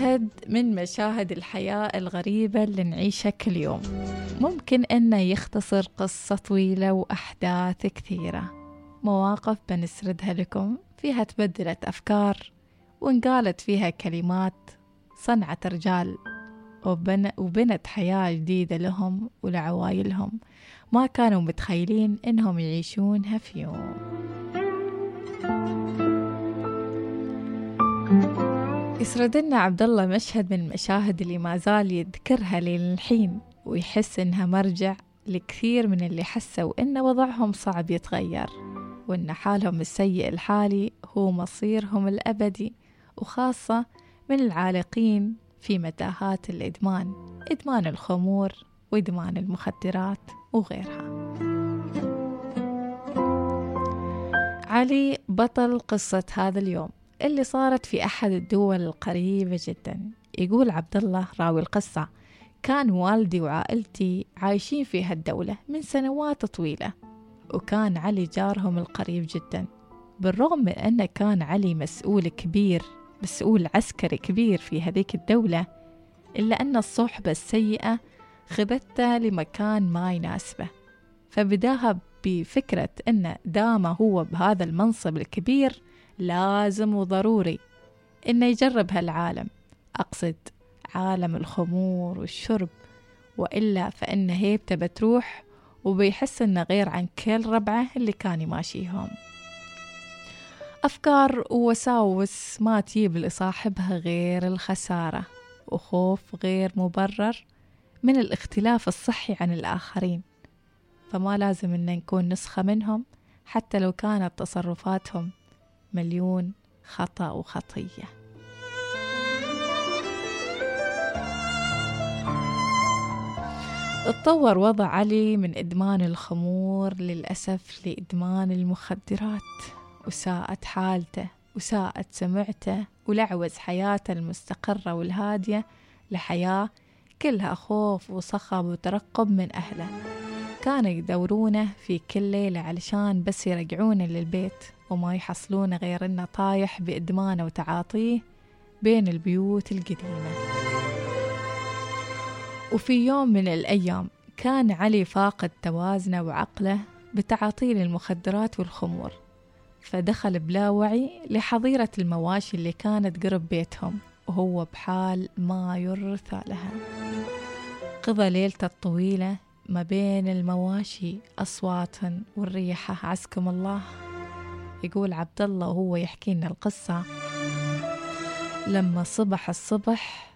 مشهد من مشاهد الحياة الغريبة اللي نعيشها كل يوم. ممكن أنه يختصر قصة طويلة وأحداث كثيرة. مواقف بنسردها لكم. فيها تبدلت أفكار وانقالت فيها كلمات صنعت رجال وبن وبنت حياة جديدة لهم ولعوايلهم. ما كانوا متخيلين إنهم يعيشونها في يوم. يسرد لنا عبد الله مشهد من المشاهد اللي ما زال يذكرها للحين ويحس إنها مرجع لكثير من اللي حسوا إن وضعهم صعب يتغير وإن حالهم السيء الحالي هو مصيرهم الأبدي وخاصة من العالقين في متاهات الإدمان إدمان الخمور وإدمان المخدرات وغيرها. علي بطل قصة هذا اليوم. اللي صارت في أحد الدول القريبة جدا. يقول عبد الله راوي القصة كان والدي وعائلتي عايشين في هالدولة من سنوات طويلة وكان علي جارهم القريب جدا. بالرغم من أنه كان علي مسؤول كبير مسؤول عسكري كبير في هذيك الدولة إلا أن الصحبة السيئة خذته لمكان ما يناسبه. فبداها بفكرة أن دام هو بهذا المنصب الكبير لازم وضروري إنه يجرب هالعالم. أقصد عالم الخمور والشرب وإلا فإن هيبته بتروح وبيحس إنه غير عن كل ربعه اللي كان يماشيهم. أفكار ووساوس ما تجيب لصاحبها غير الخسارة وخوف غير مبرر من الاختلاف الصحي عن الآخرين. فما لازم إن نكون نسخة منهم حتى لو كانت تصرفاتهم مليون خطأ وخطية. اتطور وضع علي من إدمان الخمور للأسف لإدمان المخدرات. وساءت حالته وساءت سمعته ولعوز حياته المستقرة والهادية لحياة كلها خوف وصخب وترقب من أهله. كانوا يدورونه في كل ليلة علشان بس يرجعونه للبيت. وما يحصلونه غير إنه طايح بإدمانه وتعاطيه بين البيوت القديمة. وفي يوم من الأيام كان علي فاقد توازنه وعقله بتعاطيه للمخدرات والخمور فدخل بلا وعي لحظيرة المواشي اللي كانت قرب بيتهم وهو بحال ما يرثى لها. قضى ليلته الطويلة ما بين المواشي أصوات والريحة عزكم الله. يقول عبد الله وهو يحكي لنا القصة. لما صبح الصبح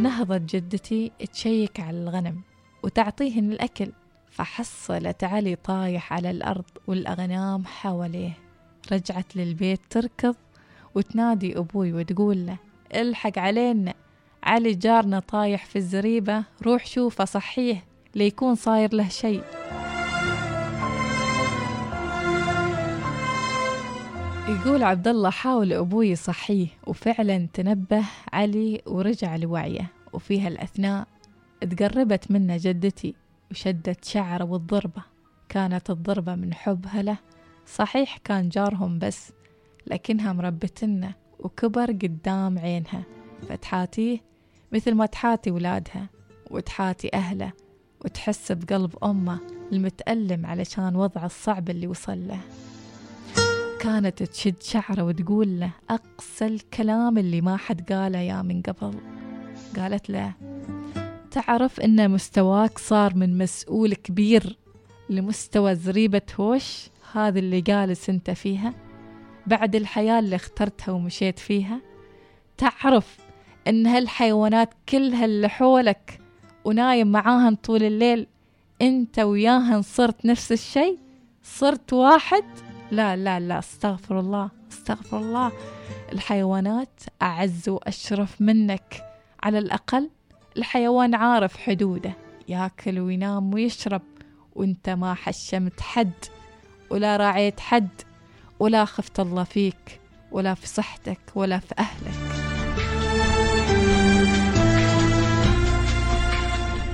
نهضت جدتي تشيك على الغنم وتعطيهن الأكل فحصلت علي طايح على الأرض والأغنام حواليه. رجعت للبيت تركض وتنادي أبوي وتقول له الحق علينا علي جارنا طايح في الزريبة روح شوفه صحيه ليكون صاير له شيء. يقول عبد الله حاول أبوي يصحيه وفعلا تنبه علي ورجع لوعيه وفي هالأثناء تقربت منه جدتي وشدت شعره والضربة كانت الضربة من حبها له. صحيح كان جارهم بس لكنها مربتنا وكبر قدام عينها. فتحاتيه مثل ما تحاتي ولادها وتحاتي أهله وتحس بقلب أمه المتألم علشان وضعه الصعب اللي وصل له. كانت تشد شعره وتقول له أقصى الكلام اللي ما حد قاله يا من قبل. قالت له تعرف أن مستواك صار من مسؤول كبير لمستوى زريبة هوش هذا اللي جالس أنت فيها؟ بعد الحياة اللي اخترتها ومشيت فيها؟ تعرف إن هالحيوانات كلها اللي حولك ونايم معاهن طول الليل أنت وياهن صرت نفس الشيء؟ صرت واحد؟ لا لا لا استغفر الله استغفر الله. الحيوانات أعز وأشرف منك. على الأقل الحيوان عارف حدوده. ياكل وينام ويشرب وانت ما حشمت حد ولا راعيت حد ولا خفت الله فيك ولا في صحتك ولا في أهلك.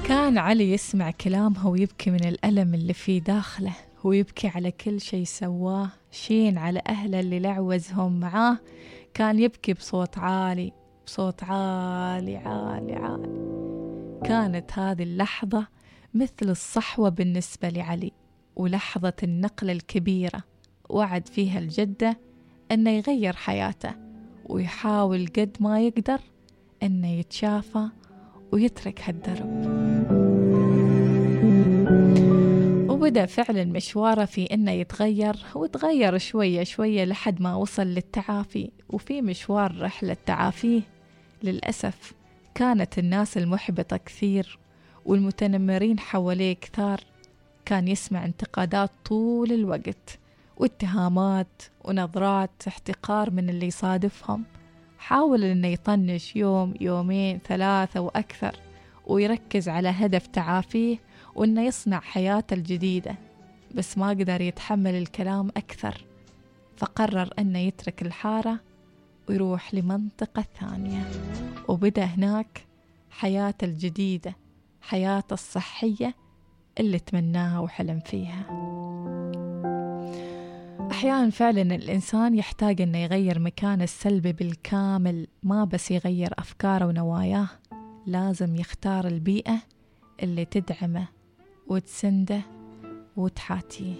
كان علي يسمع كلامها ويبكي من الألم اللي في داخله. ويبكي على كل شي سواه شين على أهله اللي لعوزهم معاه. كان يبكي بصوت عالي بصوت عالي عالي عالي. كانت هذه اللحظة مثل الصحوة بالنسبة لعلي ولحظة النقلة الكبيرة. وعد فيها الجدة أنه يغير حياته ويحاول قد ما يقدر أنه يتشافى ويترك هالدرب. وبدأ فعلا مشواره في أنه يتغير وتغير شوية شوية لحد ما وصل للتعافي. وفي مشوار رحلة تعافيه للأسف كانت الناس المحبطة كثير والمتنمرين حواليه كثار. كان يسمع انتقادات طول الوقت واتهامات ونظرات احتقار من اللي يصادفهم. حاول إنه يطنش يوم يومين ثلاثة وأكثر ويركز على هدف تعافيه وإنه يصنع حياته الجديدة بس ما قدر يتحمل الكلام أكثر فقرر إنه يترك الحارة ويروح لمنطقة ثانية. وبدأ هناك حياته الجديدة حياته الصحية اللي تمناها وحلم فيها. أحيانا فعلا الإنسان يحتاج أنه يغير مكانه السلبي بالكامل ما بس يغير أفكاره ونواياه لازم يختار البيئة اللي تدعمه. وتسنده وتحاتيه.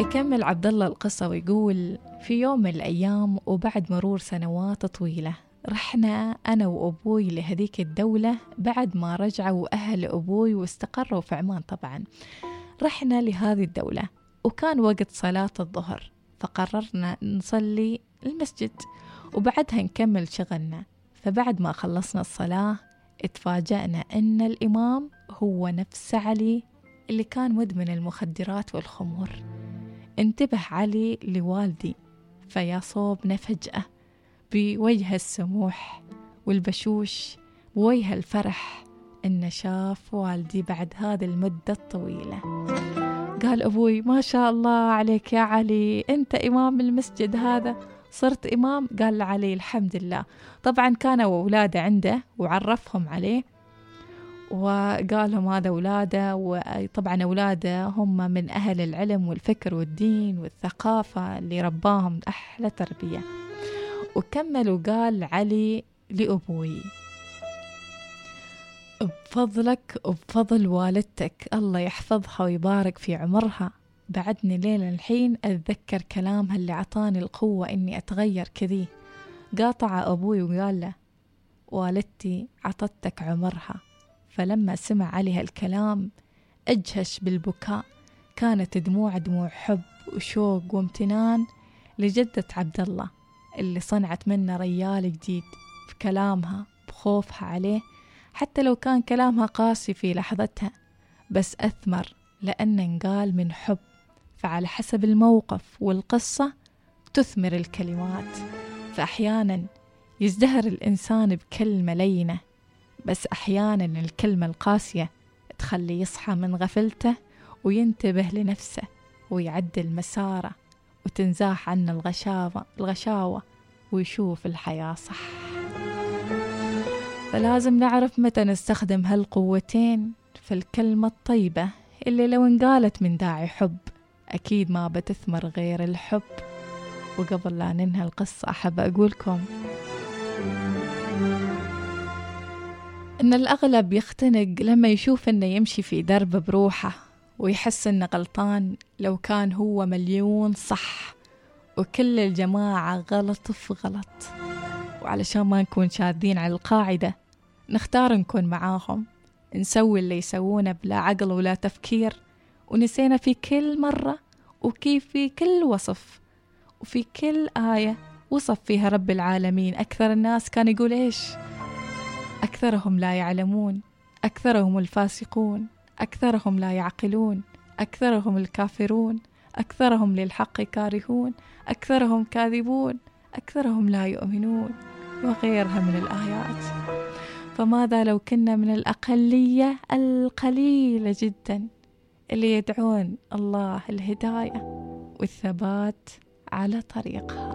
يكمل عبد الله القصة ويقول في يوم من الأيام وبعد مرور سنوات طويلة رحنا أنا وأبوي لهذيك الدولة بعد ما رجعوا أهل أبوي واستقروا في عمان طبعا. رحنا لهذه الدولة وكان وقت صلاة الظهر فقررنا نصلي المسجد وبعدها نكمل شغلنا. فبعد ما خلصنا الصلاة اتفاجأنا أن الإمام هو نفس علي اللي كان مدمن المخدرات والخمور. انتبه علي لوالدي فيا صوبنا فجأة بوجه السموح والبشوش ووجه الفرح إنه شاف والدي بعد هذه المدة الطويلة. قال أبوي ما شاء الله عليك يا علي أنت إمام المسجد هذا صرت إمام قال لعلي الحمد لله. طبعا كانوا أولادة عنده وعرفهم عليه وقال لهم هذا أولادة وطبعا أولادة هم من أهل العلم والفكر والدين والثقافة اللي رباهم أحلى تربية. وكمل وقال علي لأبوي. بفضلك وبفضل والدتك الله يحفظها ويبارك في عمرها. بعدني ليلة الحين أتذكر كلامها اللي عطاني القوة إني أتغير كذي. قاطع أبوي وقال له والدتي عطتك عمرها. فلما سمع علي هالكلام أجهش بالبكاء. كانت دموع دموع حب وشوق وامتنان لجدة عبد الله اللي صنعت منه ريال جديد بكلامها بخوفها عليه حتى لو كان كلامها قاسي في لحظتها بس أثمر لأنه انقال من حب. فعلى حسب الموقف والقصة تثمر الكلمات. فأحيانا يزدهر الإنسان بكلمة لينة بس أحيانا الكلمة القاسية تخلي يصحى من غفلته وينتبه لنفسه ويعدل مساره وتنزاح عنه الغشاوة الغشاوة ويشوف الحياة صح. فلازم نعرف متى نستخدم هالقوتين في الكلمة الطيبة اللي لو انقالت من داعي حب. أكيد ما بتثمر غير الحب. وقبل لا ننهي القصة أحب أقولكم إن الأغلب يختنق لما يشوف إنه يمشي في درب بروحه ويحس إنه غلطان لو كان هو مليون صح. وكل الجماعة غلط في غلط. وعلشان ما نكون شاذين على القاعدة نختار نكون معاهم نسوي اللي يسوونه بلا عقل ولا تفكير. ونسينا في كل مرة وكيف في كل وصف وفي كل آية وصف فيها رب العالمين. أكثر الناس كان يقول إيش؟ أكثرهم لا يعلمون أكثرهم الفاسقون أكثرهم لا يعقلون أكثرهم الكافرون أكثرهم للحق كارهون أكثرهم كاذبون أكثرهم لا يؤمنون وغيرها من الآيات. فماذا لو كنا من الأقلية القليلة جدا؟ اللي يدعون الله الهداية والثبات على طريقها.